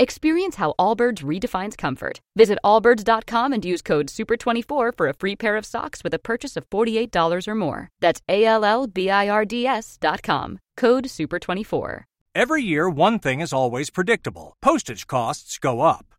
Experience how Allbirds redefines comfort. Visit allbirds.com and use code SUPER24 for a free pair of socks with a purchase of $48 or more. That's A L L B I R D S.com. Code SUPER24. Every year, one thing is always predictable postage costs go up.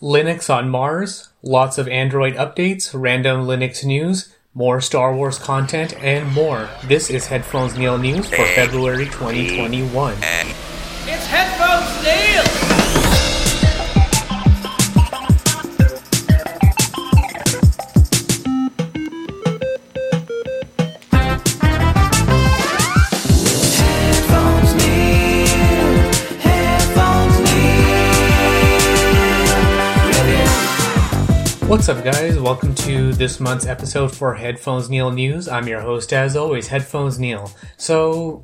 Linux on Mars, lots of Android updates, random Linux news, more Star Wars content, and more. This is Headphones Neil News for February 2021. What's up, guys? Welcome to this month's episode for Headphones Neil News. I'm your host, as always, Headphones Neil. So,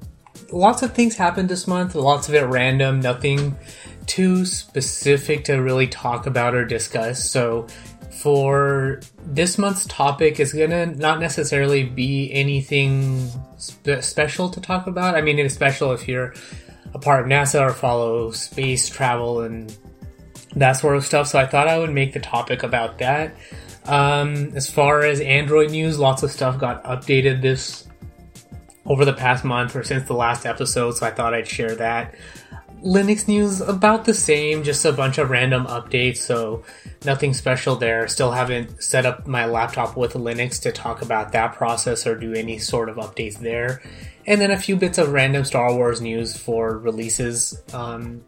lots of things happened this month, lots of it random, nothing too specific to really talk about or discuss. So, for this month's topic, is gonna not necessarily be anything spe- special to talk about. I mean, it's special if you're a part of NASA or follow space travel and that sort of stuff. So I thought I would make the topic about that. Um, as far as Android news, lots of stuff got updated this over the past month or since the last episode. So I thought I'd share that. Linux news about the same, just a bunch of random updates. So nothing special there. Still haven't set up my laptop with Linux to talk about that process or do any sort of updates there. And then a few bits of random Star Wars news for releases. Um,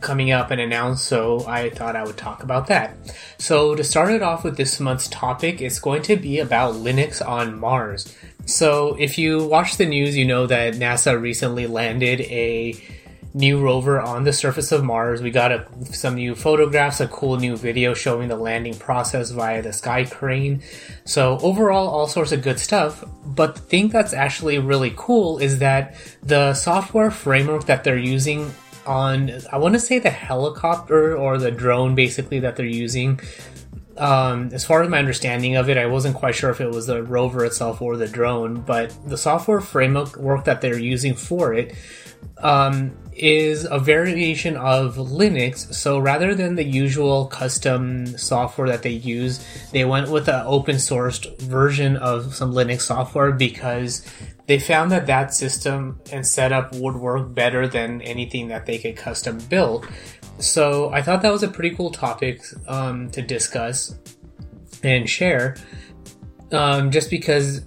coming up and announced, so I thought I would talk about that. So, to start it off with this month's topic, it's going to be about Linux on Mars. So, if you watch the news, you know that NASA recently landed a new rover on the surface of Mars. We got a, some new photographs, a cool new video showing the landing process via the sky crane. So, overall, all sorts of good stuff. But the thing that's actually really cool is that the software framework that they're using on I want to say the helicopter or the drone basically that they're using. Um, as far as my understanding of it, I wasn't quite sure if it was the rover itself or the drone, but the software framework work that they're using for it um, is a variation of Linux. So rather than the usual custom software that they use, they went with an open sourced version of some Linux software because they found that that system and setup would work better than anything that they could custom build. So I thought that was a pretty cool topic um, to discuss and share, um, just because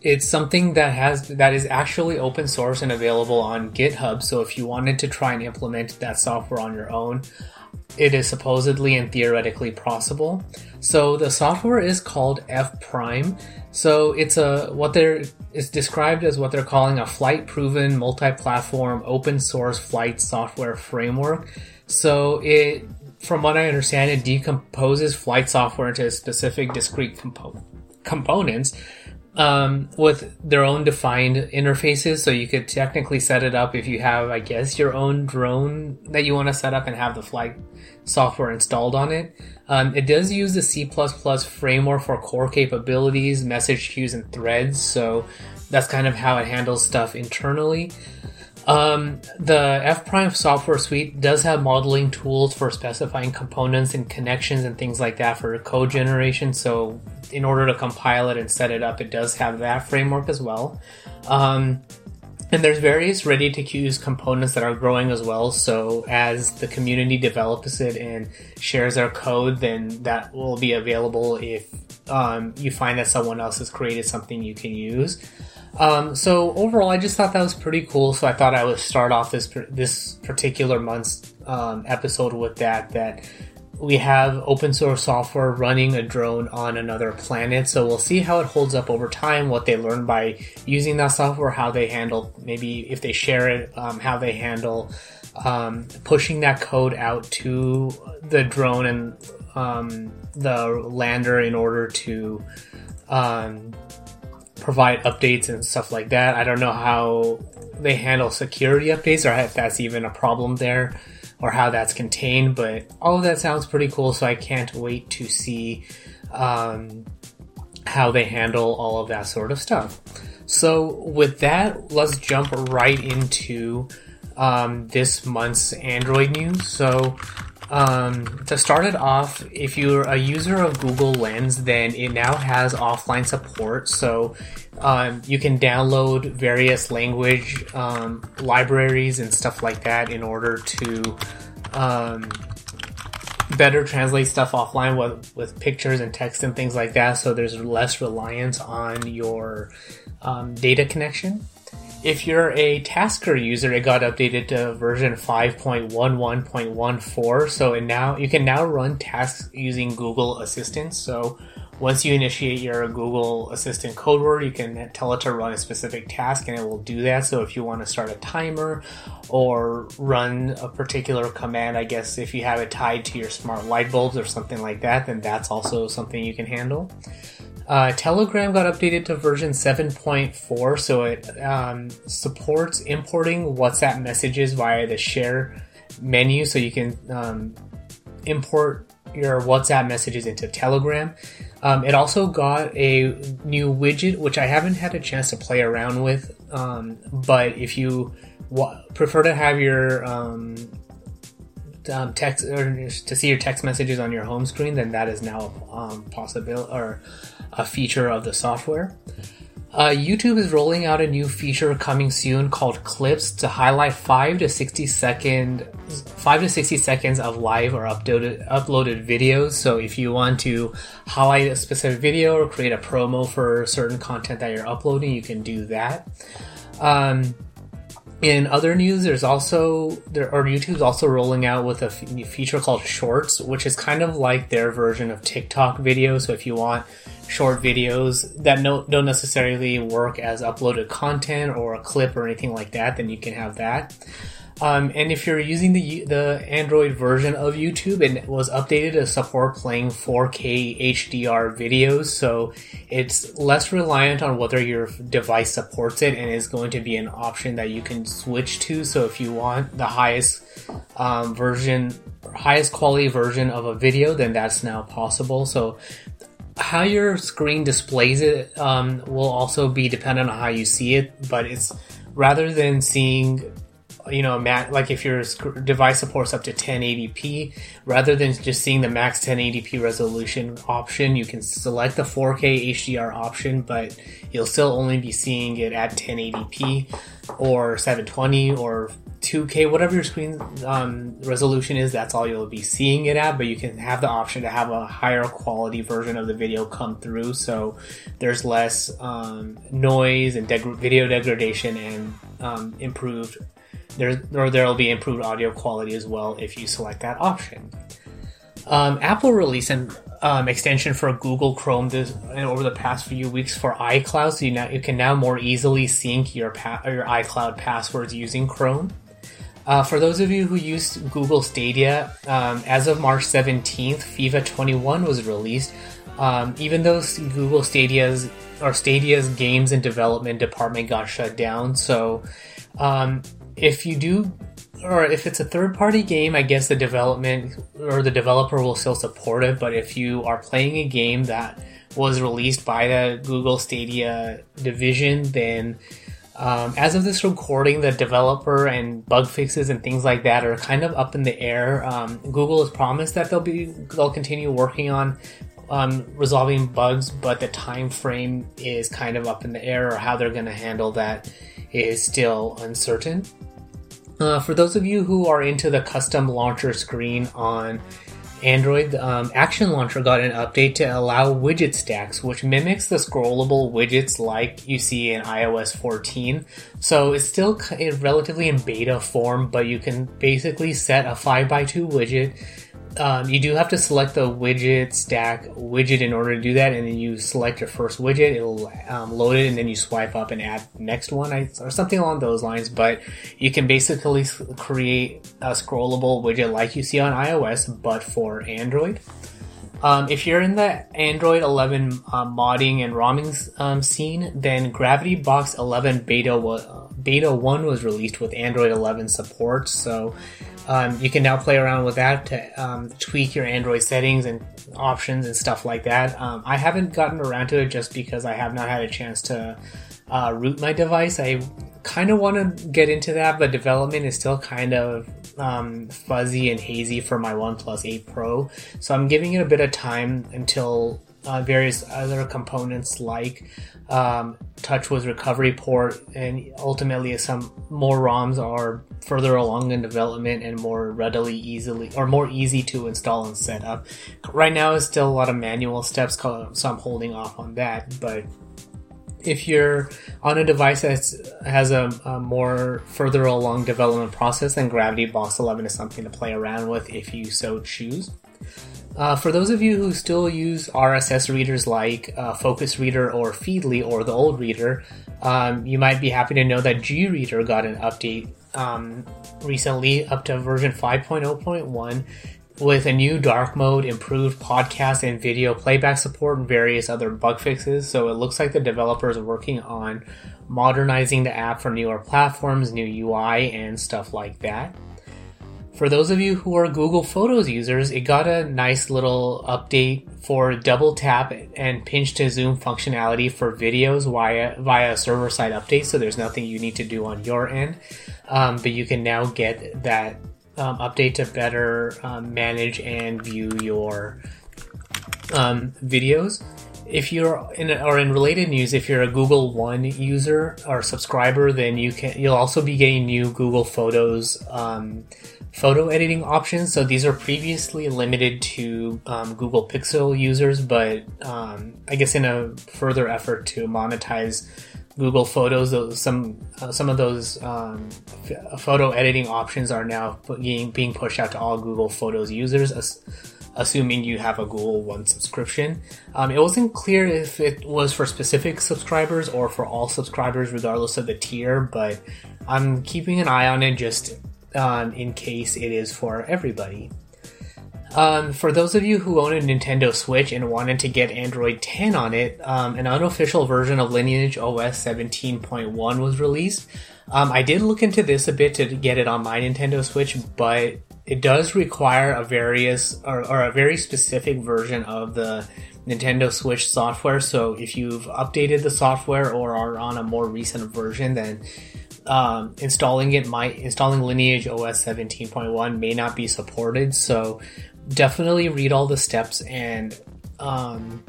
it's something that has that is actually open source and available on GitHub. So if you wanted to try and implement that software on your own, it is supposedly and theoretically possible. So the software is called F Prime. So it's a what they're it's described as what they're calling a flight proven multi-platform open source flight software framework. So it from what I understand it decomposes flight software into specific discrete compo- components um, with their own defined interfaces. So you could technically set it up if you have, I guess, your own drone that you want to set up and have the flight software installed on it. Um, it does use the C++ framework for core capabilities, message queues, and threads. So that's kind of how it handles stuff internally. Um, the F Prime software suite does have modeling tools for specifying components and connections and things like that for code generation. So, in order to compile it and set it up, it does have that framework as well. Um, And there's various ready to use components that are growing as well. So as the community develops it and shares their code, then that will be available if um, you find that someone else has created something you can use. Um, so overall, I just thought that was pretty cool. So I thought I would start off this this particular month's um, episode with that. That we have open source software running a drone on another planet. So we'll see how it holds up over time, what they learn by using that software, how they handle, maybe if they share it, um, how they handle um, pushing that code out to the drone and um, the lander in order to um, provide updates and stuff like that. I don't know how they handle security updates or if that's even a problem there or how that's contained, but all of that sounds pretty cool. So I can't wait to see um, how they handle all of that sort of stuff. So with that, let's jump right into um, this month's Android news. So um, to start it off, if you're a user of Google Lens, then it now has offline support. So um, you can download various language um, libraries and stuff like that in order to um, better translate stuff offline with, with pictures and text and things like that. So there's less reliance on your um, data connection. If you're a Tasker user, it got updated to version 5.11.14. So it now you can now run tasks using Google Assistant. So once you initiate your Google Assistant code word, you can tell it to run a specific task and it will do that. So if you want to start a timer or run a particular command, I guess if you have it tied to your smart light bulbs or something like that, then that's also something you can handle. Uh, Telegram got updated to version 7.4, so it um, supports importing WhatsApp messages via the share menu, so you can um, import your WhatsApp messages into Telegram. Um, it also got a new widget, which I haven't had a chance to play around with, um, but if you w- prefer to have your um, um, text or to see your text messages on your home screen, then that is now um, possible or a feature of the software. Uh, YouTube is rolling out a new feature coming soon called Clips to highlight five to sixty second, five to sixty seconds of live or uploaded uploaded videos. So if you want to highlight a specific video or create a promo for certain content that you're uploading, you can do that. Um, in other news, there's also there or YouTube's also rolling out with a f- feature called Shorts, which is kind of like their version of TikTok videos. So if you want short videos that no, don't necessarily work as uploaded content or a clip or anything like that, then you can have that. Um, and if you're using the the Android version of YouTube, it was updated to support playing 4K HDR videos, so it's less reliant on whether your device supports it, and is going to be an option that you can switch to. So if you want the highest um, version, highest quality version of a video, then that's now possible. So how your screen displays it um, will also be dependent on how you see it, but it's rather than seeing you know, Matt, like if your device supports up to 1080p, rather than just seeing the max 1080p resolution option, you can select the 4K HDR option, but you'll still only be seeing it at 1080p or 720 or 2K, whatever your screen um, resolution is, that's all you'll be seeing it at. But you can have the option to have a higher quality version of the video come through, so there's less um, noise and deg- video degradation and um, improved. There, or there will be improved audio quality as well if you select that option. Um, Apple released an um, extension for Google Chrome this over the past few weeks for iCloud, so you now you can now more easily sync your pa- your iCloud passwords using Chrome. Uh, for those of you who used Google Stadia, um, as of March 17th, FIFA 21 was released. Um, even though Google Stadia's or Stadia's games and development department got shut down, so um, if you do, or if it's a third-party game, I guess the development or the developer will still support it. But if you are playing a game that was released by the Google Stadia division, then um, as of this recording, the developer and bug fixes and things like that are kind of up in the air. Um, Google has promised that they'll be they'll continue working on um, resolving bugs, but the time frame is kind of up in the air or how they're going to handle that is still uncertain. Uh, for those of you who are into the custom launcher screen on Android, um, Action Launcher got an update to allow widget stacks, which mimics the scrollable widgets like you see in iOS 14. So it's still relatively in beta form, but you can basically set a 5x2 widget um, you do have to select the widget stack widget in order to do that, and then you select your first widget. It'll um, load it, and then you swipe up and add next one, or something along those lines. But you can basically create a scrollable widget like you see on iOS, but for Android. Um, if you're in the Android 11 uh, modding and ROMing um, scene, then Gravity Box 11 beta wa- beta 1 was released with Android 11 support. So um, you can now play around with that to um, tweak your Android settings and options and stuff like that. Um, I haven't gotten around to it just because I have not had a chance to uh, root my device. I kind of want to get into that, but development is still kind of um, fuzzy and hazy for my OnePlus 8 Pro. So I'm giving it a bit of time until uh, various other components like um, TouchWiz recovery port, and ultimately some more ROMs are further along in development and more readily easily or more easy to install and set up. Right now is still a lot of manual steps, so I'm holding off on that. But if you're on a device that has a, a, more further along development process, then Gravity Box 11 is something to play around with if you so choose. Uh, for those of you who still use RSS readers like uh, Focus Reader or Feedly or the old reader, um, you might be happy to know that G Reader got an update um, recently up to version 5.0.1 with a new dark mode, improved podcast and video playback support, and various other bug fixes. So it looks like the developers are working on modernizing the app for newer platforms, new UI, and stuff like that. For those of you who are Google Photos users, it got a nice little update for double tap and pinch to zoom functionality for videos via via server side update. So there's nothing you need to do on your end, um, but you can now get that um, update to better um, manage and view your um, videos. If you're in or in related news, if you're a Google One user or subscriber, then you can you'll also be getting new Google Photos um, photo editing options. So these are previously limited to um, Google Pixel users, but um, I guess in a further effort to monetize Google Photos, those, some uh, some of those um, f- photo editing options are now being being pushed out to all Google Photos users. As, assuming you have a Google One subscription. Um, it wasn't clear if it was for specific subscribers or for all subscribers, regardless of the tier, but I'm keeping an eye on it just um, in case it is for everybody. Um, for those of you who own a Nintendo Switch and wanted to get Android 10 on it, um, an unofficial version of Lineage OS 17.1 was released. Um, I did look into this a bit to get it on my Nintendo Switch, but it does require a various or, or a very specific version of the Nintendo Switch software. So if you've updated the software or are on a more recent version, then um, installing it might installing Lineage OS 17.1 may not be supported. So definitely read all the steps and um,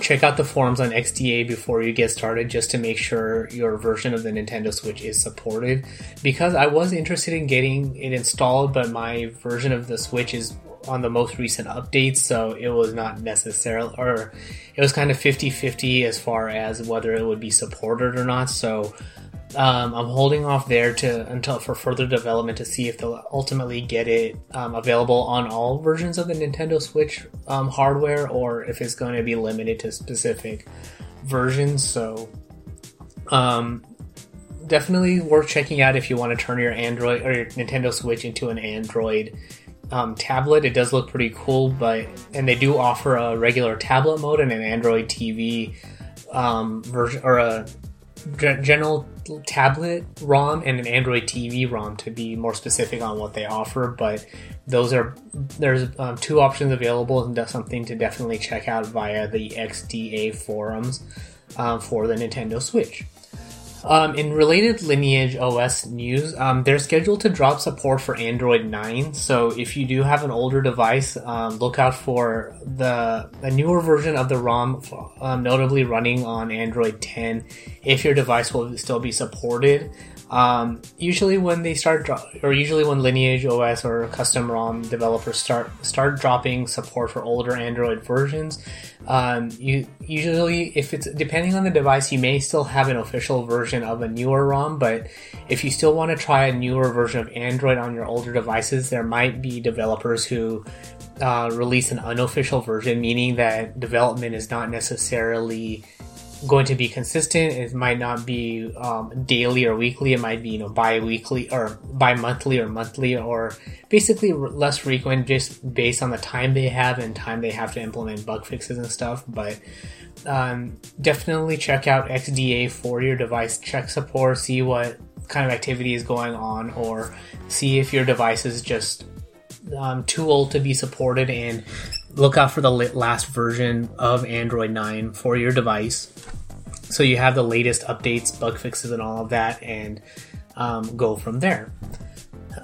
check out the forums on XDA before you get started just to make sure your version of the Nintendo Switch is supported. Because I was interested in getting it installed, but my version of the Switch is on the most recent updates, so it was not necessarily, or it was kind of 50 50 as far as whether it would be supported or not. So um, I'm holding off there to until for further development to see if they'll ultimately get it um, available on all versions of the Nintendo Switch um, hardware, or if it's going to be limited to specific versions. So, um, definitely worth checking out if you want to turn your Android or your Nintendo Switch into an Android um, tablet. It does look pretty cool, but and they do offer a regular tablet mode and an Android TV um, version or a general tablet ROM and an Android TV ROM to be more specific on what they offer. But those are there's um, two options available, and that's something to definitely check out via the XDA forums um, for the Nintendo Switch. Um, in related Lineage OS news, um, they're scheduled to drop support for Android 9. So if you do have an older device, um, look out for the a newer version of the ROM, um, notably running on Android 10. If your device will still be supported, um, usually when they start, dro- or usually when Lineage OS or custom ROM developers start start dropping support for older Android versions, um, you usually if it's depending on the device, you may still have an official version of a newer ROM. But if you still want to try a newer version of Android on your older devices, there might be developers who uh, release an unofficial version, meaning that development is not necessarily going to be consistent. It might not be um, daily or weekly. It might be you know bi-weekly or bi-monthly or monthly or basically less frequent, just based on the time they have and time they have to implement bug fixes and stuff. But um, definitely check out XDA for your device. Check support, see what kind of activity is going on, or see if your device is just um, too old to be supported and look out for the last version of Android 9 for your device. So you have the latest updates, bug fixes, and all of that, and um, go from there.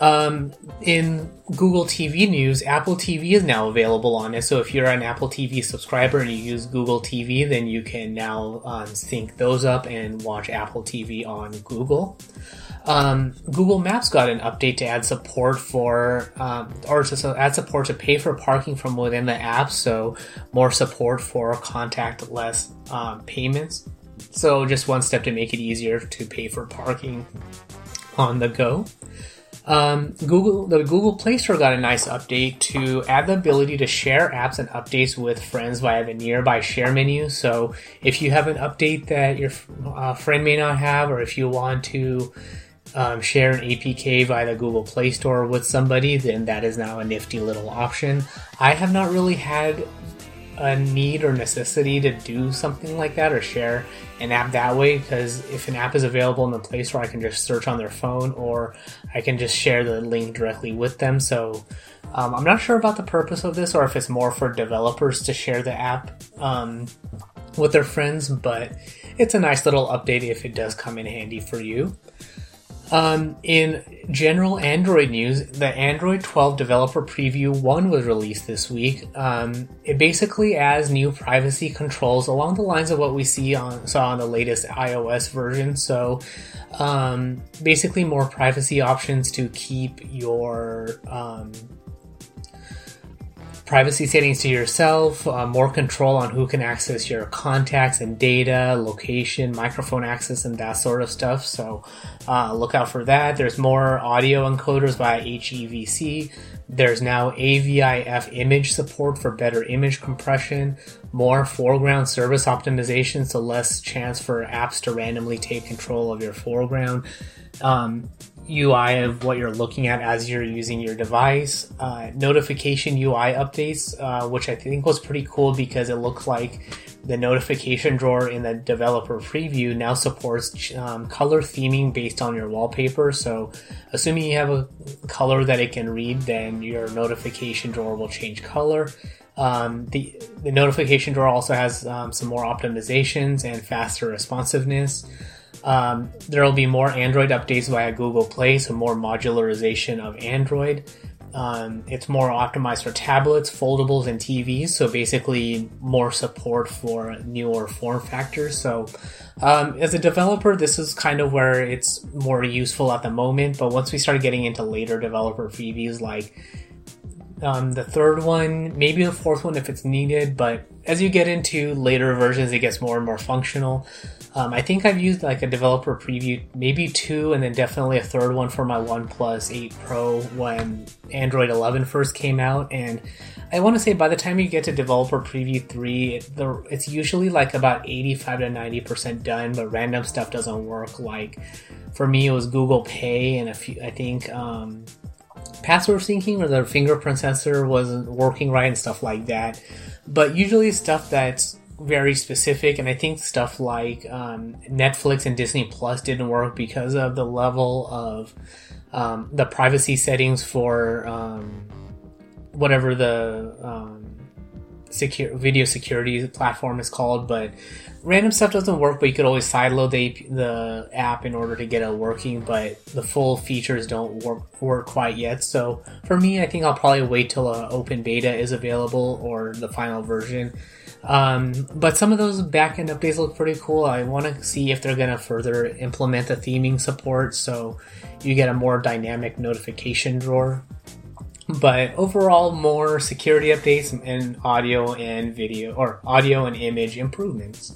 Um, in Google TV news, Apple TV is now available on it. So if you're an Apple TV subscriber and you use Google TV, then you can now um, sync those up and watch Apple TV on Google. Um, Google Maps got an update to add support for, um, or to add support to pay for parking from within the app. So more support for contactless um, payments. So just one step to make it easier to pay for parking on the go. Um, Google, the Google Play Store got a nice update to add the ability to share apps and updates with friends via the nearby share menu. So if you have an update that your uh, friend may not have, or if you want to um, share an APK via the Google Play Store with somebody, then that is now a nifty little option. I have not really had a need or necessity to do something like that or share an app that way because if an app is available in the Play Store, I can just search on their phone or I can just share the link directly with them. So um, I'm not sure about the purpose of this or if it's more for developers to share the app um, with their friends, but it's a nice little update if it does come in handy for you. Um, in general Android news, the Android 12 Developer Preview 1 was released this week. Um, it basically adds new privacy controls along the lines of what we see on saw on the latest iOS version. So, um, basically, more privacy options to keep your um, privacy settings to yourself, uh, more control on who can access your contacts and data, location, microphone access, and that sort of stuff. So uh, look out for that. There's more audio encoders via HEVC. There's now AVIF image support for better image compression, more foreground service optimization, so less chance for apps to randomly take control of your foreground. Um, UI of what you're looking at as you're using your device. Uh, notification UI updates, uh, which I think was pretty cool because it looked like the notification drawer in the developer preview now supports um, color theming based on your wallpaper. So, assuming you have a color that it can read, then your notification drawer will change color. Um, the the notification drawer also has um, some more optimizations and faster responsiveness. Um, there will be more Android updates via Google Play, so more modularization of Android. Um, it's more optimized for tablets, foldables, and TVs, so basically more support for newer form factors. So, um, as a developer, this is kind of where it's more useful at the moment, but once we start getting into later developer previews like um, the third one, maybe the fourth one if it's needed, but as you get into later versions, it gets more and more functional. Um, I think I've used like a developer preview, maybe two, and then definitely a third one for my OnePlus 8 Pro when Android 11 first came out. And I want to say by the time you get to developer preview 3, it, the, it's usually like about 85 to 90% done, but random stuff doesn't work. Like for me, it was Google Pay, and a few, I think um, password syncing or the fingerprint sensor wasn't working right and stuff like that. But usually stuff that's very specific, and I think stuff like um, Netflix and Disney Plus didn't work because of the level of um, the privacy settings for um, whatever the um, secure video security platform is called, but random stuff doesn't work. But you could always sideload the the app in order to get it working. But the full features don't work work quite yet. So for me, I think I'll probably wait till an open beta is available or the final version. Um, but some of those backend updates look pretty cool. I want to see if they're going to further implement the theming support so you get a more dynamic notification drawer. But overall, more security updates and audio and video, or audio and image improvements.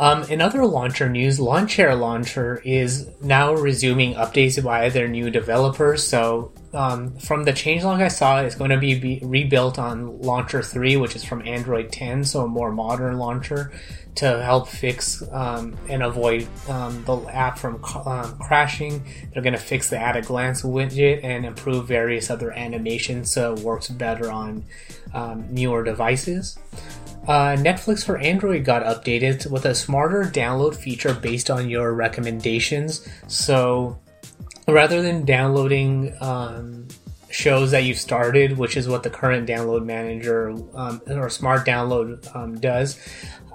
Um, in other launcher news, Lawnchair Launcher is now resuming updates via their new developers. So, um, from the changelog I saw, it's going to be, be, rebuilt on Launcher 3, which is from Android 10, so a more modern launcher to help fix um, and avoid um, the app from um, crashing. They're going to fix the at a glance widget and improve various other animations so it works better on um, newer devices. Uh, Netflix for Android got updated with a smarter download feature based on your recommendations. So rather than downloading um, shows that you've started, which is what the current download manager um, or smart download um, does,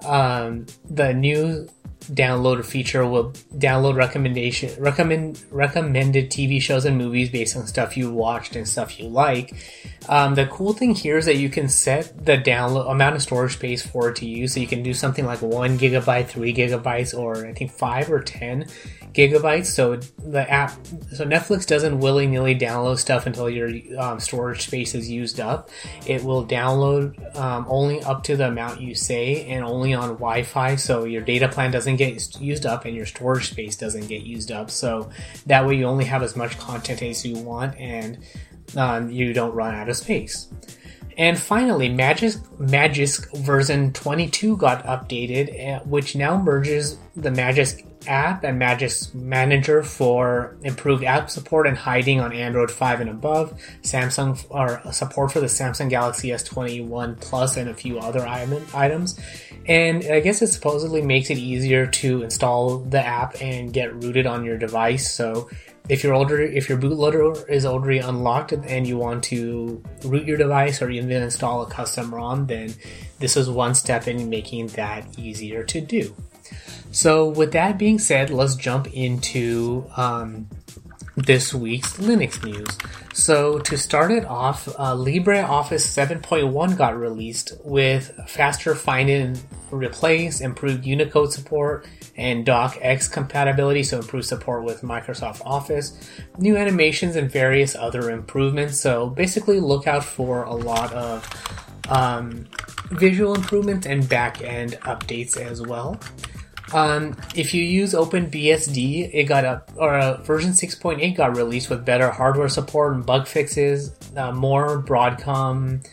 um, the new download feature will download recommendation recommend recommended TV shows and movies based on stuff you watched and stuff you like. Um, the cool thing here is that you can set the download amount of storage space for it to use. So you can do something like one gigabyte, three gigabytes, or I think five or ten gigabytes. So the app, so Netflix doesn't willy nilly download stuff until your um, storage space is used up. It will download um, only up to the amount you say and only on Wi-Fi. So your data plan doesn't get used up and your storage space doesn't get used up. So that way you only have as much content as you want and um, you don't run out of space. And finally, Magisk, Magisk version 22 got updated, eh, which now merges the Magisk app and Magisk Manager for improved app support and hiding on Android 5 and above, Samsung or support for the Samsung Galaxy S21 Plus and a few other items. And I guess it supposedly makes it easier to install the app and get rooted on your device. So if your older if your bootloader is already unlocked and you want to root your device or even install a custom ROM, then this is one step in making that easier to do. So with that being said, let's jump into um, this week's Linux news. So to start it off, uh, LibreOffice 7.1 got released with faster find and replace, improved Unicode support, and DocX compatibility, so improved support with Microsoft Office, new animations, and various other improvements. So basically, look out for a lot of um, visual improvements and back end updates as well. Um, if you use OpenBSD, it got a or a version 6.8 got released with better hardware support and bug fixes, uh, more Broadcom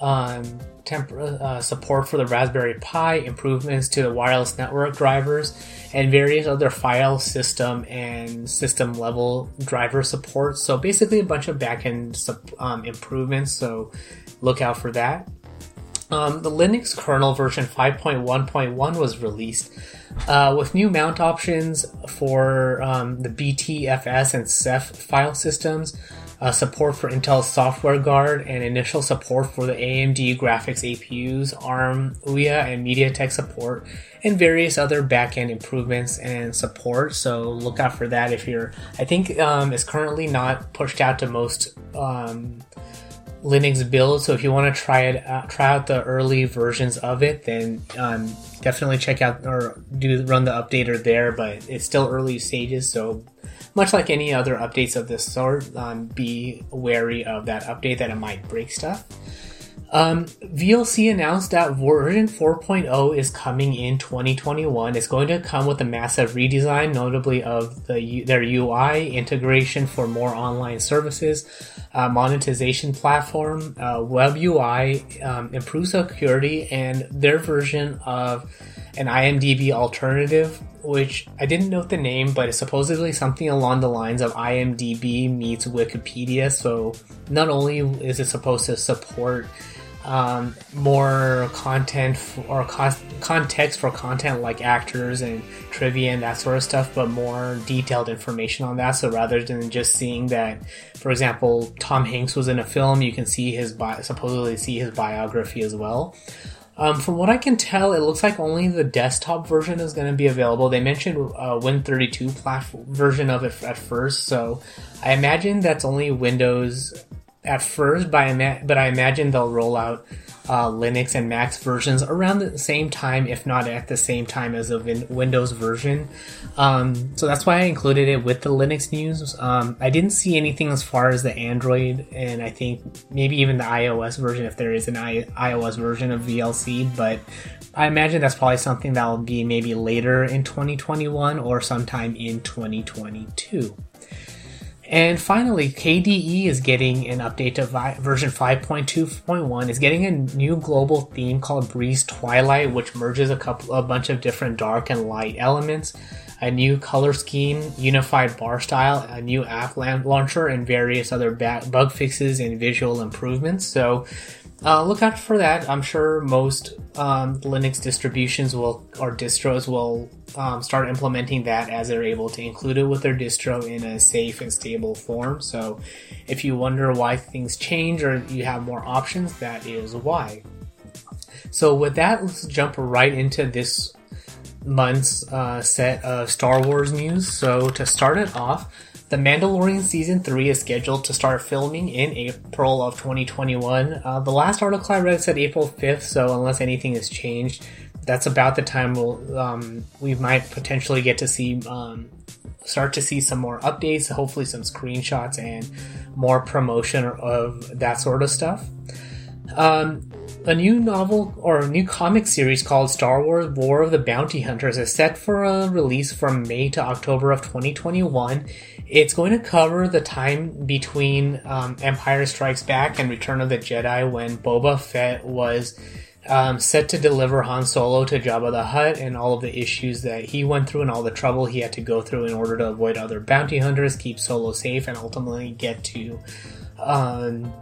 um, temp- uh, support for the Raspberry Pi, improvements to the wireless network drivers, and various other file system and system level driver support. So basically, a bunch of backend um, improvements. So look out for that. Um, the Linux kernel version 5.1.1 was released uh, with new mount options for um, the BTFS and Ceph file systems, uh, support for Intel Software Guard, and initial support for the AMD graphics APUs, ARM, Ouya, and MediaTek support, and various other backend improvements and support. So look out for that if you're. I think um, it's currently not pushed out to most. Um, Linux build. So if you want to try it, out, try out the early versions of it, then um, definitely check out or do run the updater there. But it's still early stages, so much like any other updates of this sort, um, be wary of that update that it might break stuff. Um, VLC announced that version 4.0 is coming in 2021. It's going to come with a massive redesign, notably of the, their UI, integration for more online services, uh, monetization platform, uh, web UI, um, improved security, and their version of an IMDb alternative, which I didn't note the name, but it's supposedly something along the lines of IMDb meets Wikipedia. So not only is it supposed to support um, more content f- or con- context for content like actors and trivia and that sort of stuff, but more detailed information on that. So rather than just seeing that, for example, Tom Hanks was in a film, you can see his bi- supposedly see his biography as well. Um, from what I can tell, it looks like only the desktop version is going to be available. They mentioned uh, Win32 platform version of it at first, so I imagine that's only Windows at first, but I, ima- but I imagine they'll roll out uh, Linux and Mac versions around the same time, if not at the same time as the Win- Windows version. Um, so that's why I included it with the Linux news. Um, I didn't see anything as far as the Android, and I think maybe even the iOS version, if there is an I- iOS version of VLC, but I imagine that's probably something that will be maybe later in 2021 or sometime in 2022. And finally, KDE is getting an update to vi- version 5.2.1. is getting a new global theme called Breeze Twilight, which merges a couple, a bunch of different dark and light elements, a new color scheme, unified bar style, a new app launcher, and various other ba- bug fixes and visual improvements. So uh, look out for that. I'm sure most um, Linux distributions will or distros will um, start implementing that as they're able to include it with their distro in a safe and stable form. So, if you wonder why things change or you have more options, that is why. So, with that, let's jump right into this month's uh, set of Star Wars news. So, to start it off, the Mandalorian season three is scheduled to start filming in April of 2021. Uh, the last article I read said April 5th, so unless anything has changed, that's about the time we'll um, we might potentially get to see um, start to see some more updates, hopefully some screenshots and more promotion of that sort of stuff. Um, a new novel or a new comic series called Star Wars War of the Bounty Hunters is set for a release from May to October of 2021. It's going to cover the time between um, Empire Strikes Back and Return of the Jedi when Boba Fett was um, set to deliver Han Solo to Jabba the Hutt and all of the issues that he went through and all the trouble he had to go through in order to avoid other bounty hunters, keep Solo safe, and ultimately get to um,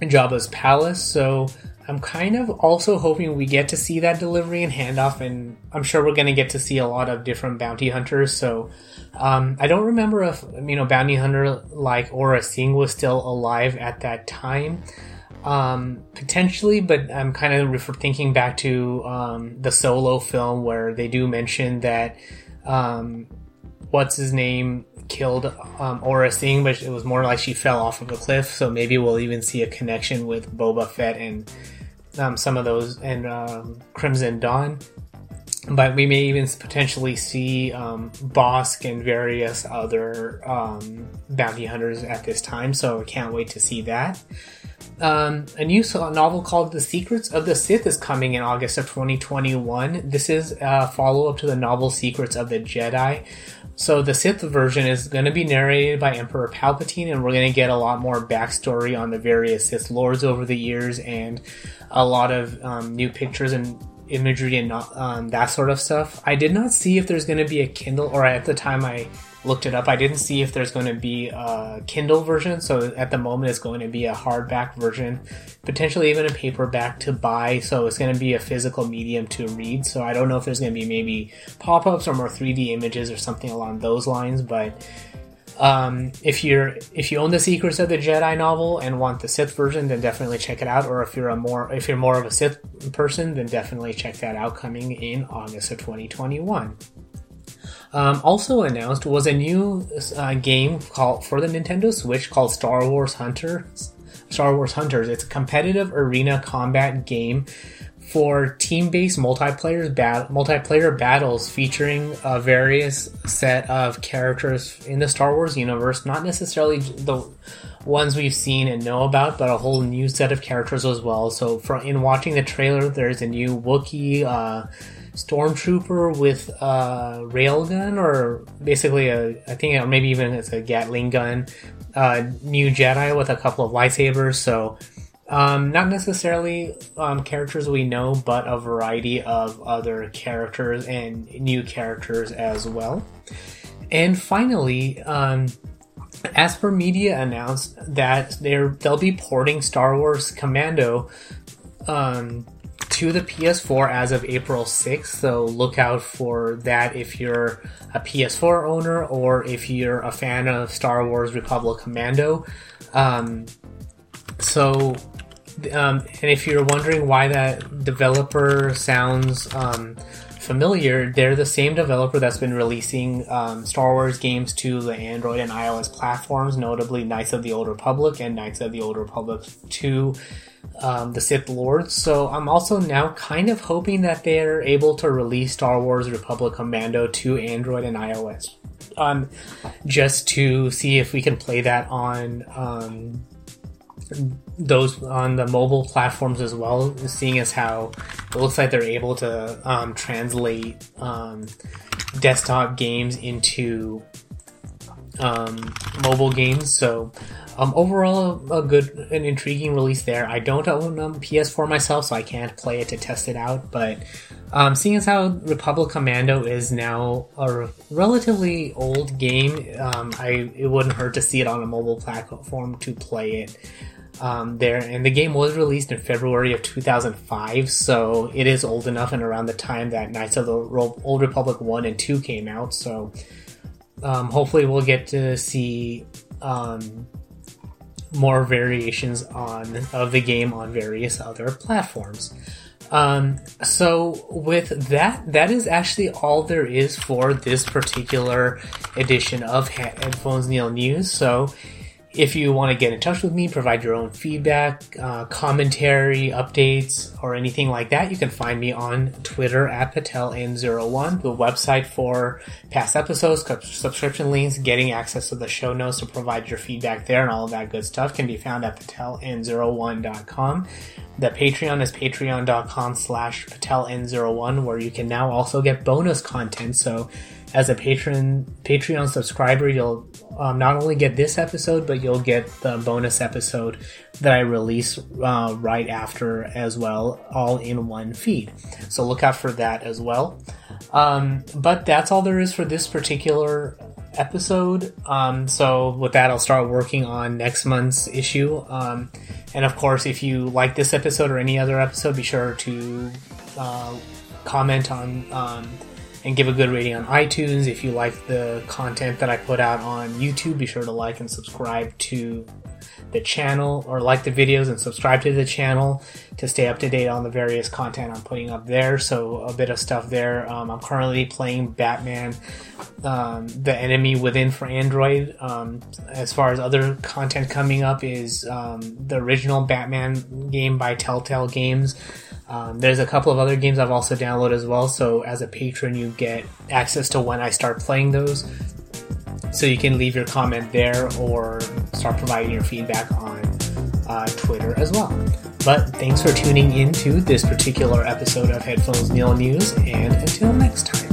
Jabba's palace. So I'm kind of also hoping we get to see that delivery and handoff, and I'm sure we're going to get to see a lot of different bounty hunters. So um, I don't remember if you know bounty hunter like Aurra Sing was still alive at that time. Um, potentially, but I'm kind of thinking back to um, the solo film where they do mention that um, what's his name killed um, Aurra Sing, but it was more like she fell off of a cliff. So maybe we'll even see a connection with Boba Fett and um, some of those and um, Crimson Dawn. But we may even potentially see um, Bossk and various other um, bounty hunters at this time. So I can't wait to see that. Um, a new novel called The Secrets of the Sith is coming in August of 2021. This is a follow up to the novel Secrets of the Jedi. So the Sith version is going to be narrated by Emperor Palpatine, and we're going to get a lot more backstory on the various Sith lords over the years, and a lot of um, new pictures and imagery and um, that sort of stuff. I did not see if there's going to be a Kindle, or at the time I looked it up, I didn't see if there's going to be a Kindle version. So at the moment, it's going to be a hardback version, potentially even a paperback to buy. So it's going to be a physical medium to read. So I don't know if there's going to be maybe pop ups or more 3D images or something along those lines, but. Um, if you're if you own the Secrets of the Jedi novel and want the Sith version, then definitely check it out. Or if you're a more if you're more of a Sith person, then definitely check that out. Coming in August of 2021. Um, also announced was a new uh, game called for the Nintendo Switch called Star Wars Hunters. Star Wars Hunters. It's a competitive arena combat game for team-based multiplayer bat- multiplayer battles featuring a various set of characters in the Star Wars universe. Not necessarily the ones we've seen and know about, but a whole new set of characters as well. So, for in watching the trailer, there's a new Wookiee. Uh, stormtrooper with a railgun or basically a i think maybe even it's a gatling gun uh, new jedi with a couple of lightsabers. So um, not necessarily um, characters we know but a variety of other characters and new characters as well. And finally um, Aspyr Media announced that they're they'll be porting Star Wars Commando um, to the PS4 as of April 6th, so look out for that if you're a PS4 owner or if you're a fan of Star Wars Republic Commando. Um, so, um, and if you're wondering why that developer sounds um, familiar, they're the same developer that's been releasing um, Star Wars games to the Android and iOS platforms, notably Knights of the Old Republic and Knights of the Old Republic 2 um, the Sith Lords. So I'm also now kind of hoping that they're able to release Star Wars Republic Commando to Android and iOS, um, just to see if we can play that on um, those on the mobile platforms as well. Seeing as how it looks like they're able to um, translate um, desktop games into um, mobile games. So um, overall, a good and intriguing release there. I don't own a PS4 myself, so I can't play it to test it out. But um, seeing as how Republic Commando is now a relatively old game, um, I it wouldn't hurt to see it on a mobile platform to play it. Um, there and the game was released in February of 2005, so it is old enough and around the time that Knights of the Old Republic 1 and 2 came out. So um, hopefully, we'll get to see um, more variations on of the game on various other platforms. Um, so with that, that is actually all there is for this particular edition of Headphones Neil News. So if you want to get in touch with me, provide your own feedback, uh, commentary, updates, or anything like that, you can find me on Twitter at PatelN01, the website for past episodes, subscription links, getting access to the show notes to provide your feedback there, and all of that good stuff can be found at PatelN01.com. The Patreon is patreon.com slash PatelN01, where you can now also get bonus content. So as a patron Patreon subscriber, you'll um, not only get this episode, but you'll get the bonus episode that I release uh, right after as well, all in one feed. So look out for that as well. Um, but that's all there is for this particular episode. Um, so with that, I'll start working on next month's issue. Um, and of course, if you like this episode or any other episode, be sure to uh, comment on um, and give a good rating on iTunes. If you like the content that I put out on YouTube, be sure to like and subscribe to the channel or like the videos and subscribe to the channel to stay up to date on the various content I'm putting up there. So a bit of stuff there. Um, I'm currently playing Batman, um, the enemy within for Android. Um, as far as other content coming up is um, the original Batman game by Telltale Games. Um, there's a couple of other games I've also downloaded as well. So as a patron, you get access to when I start playing those. So you can leave your comment there or start providing your feedback on uh, Twitter as well. But thanks for tuning in to this particular episode of Headphones Neil News, and until next time.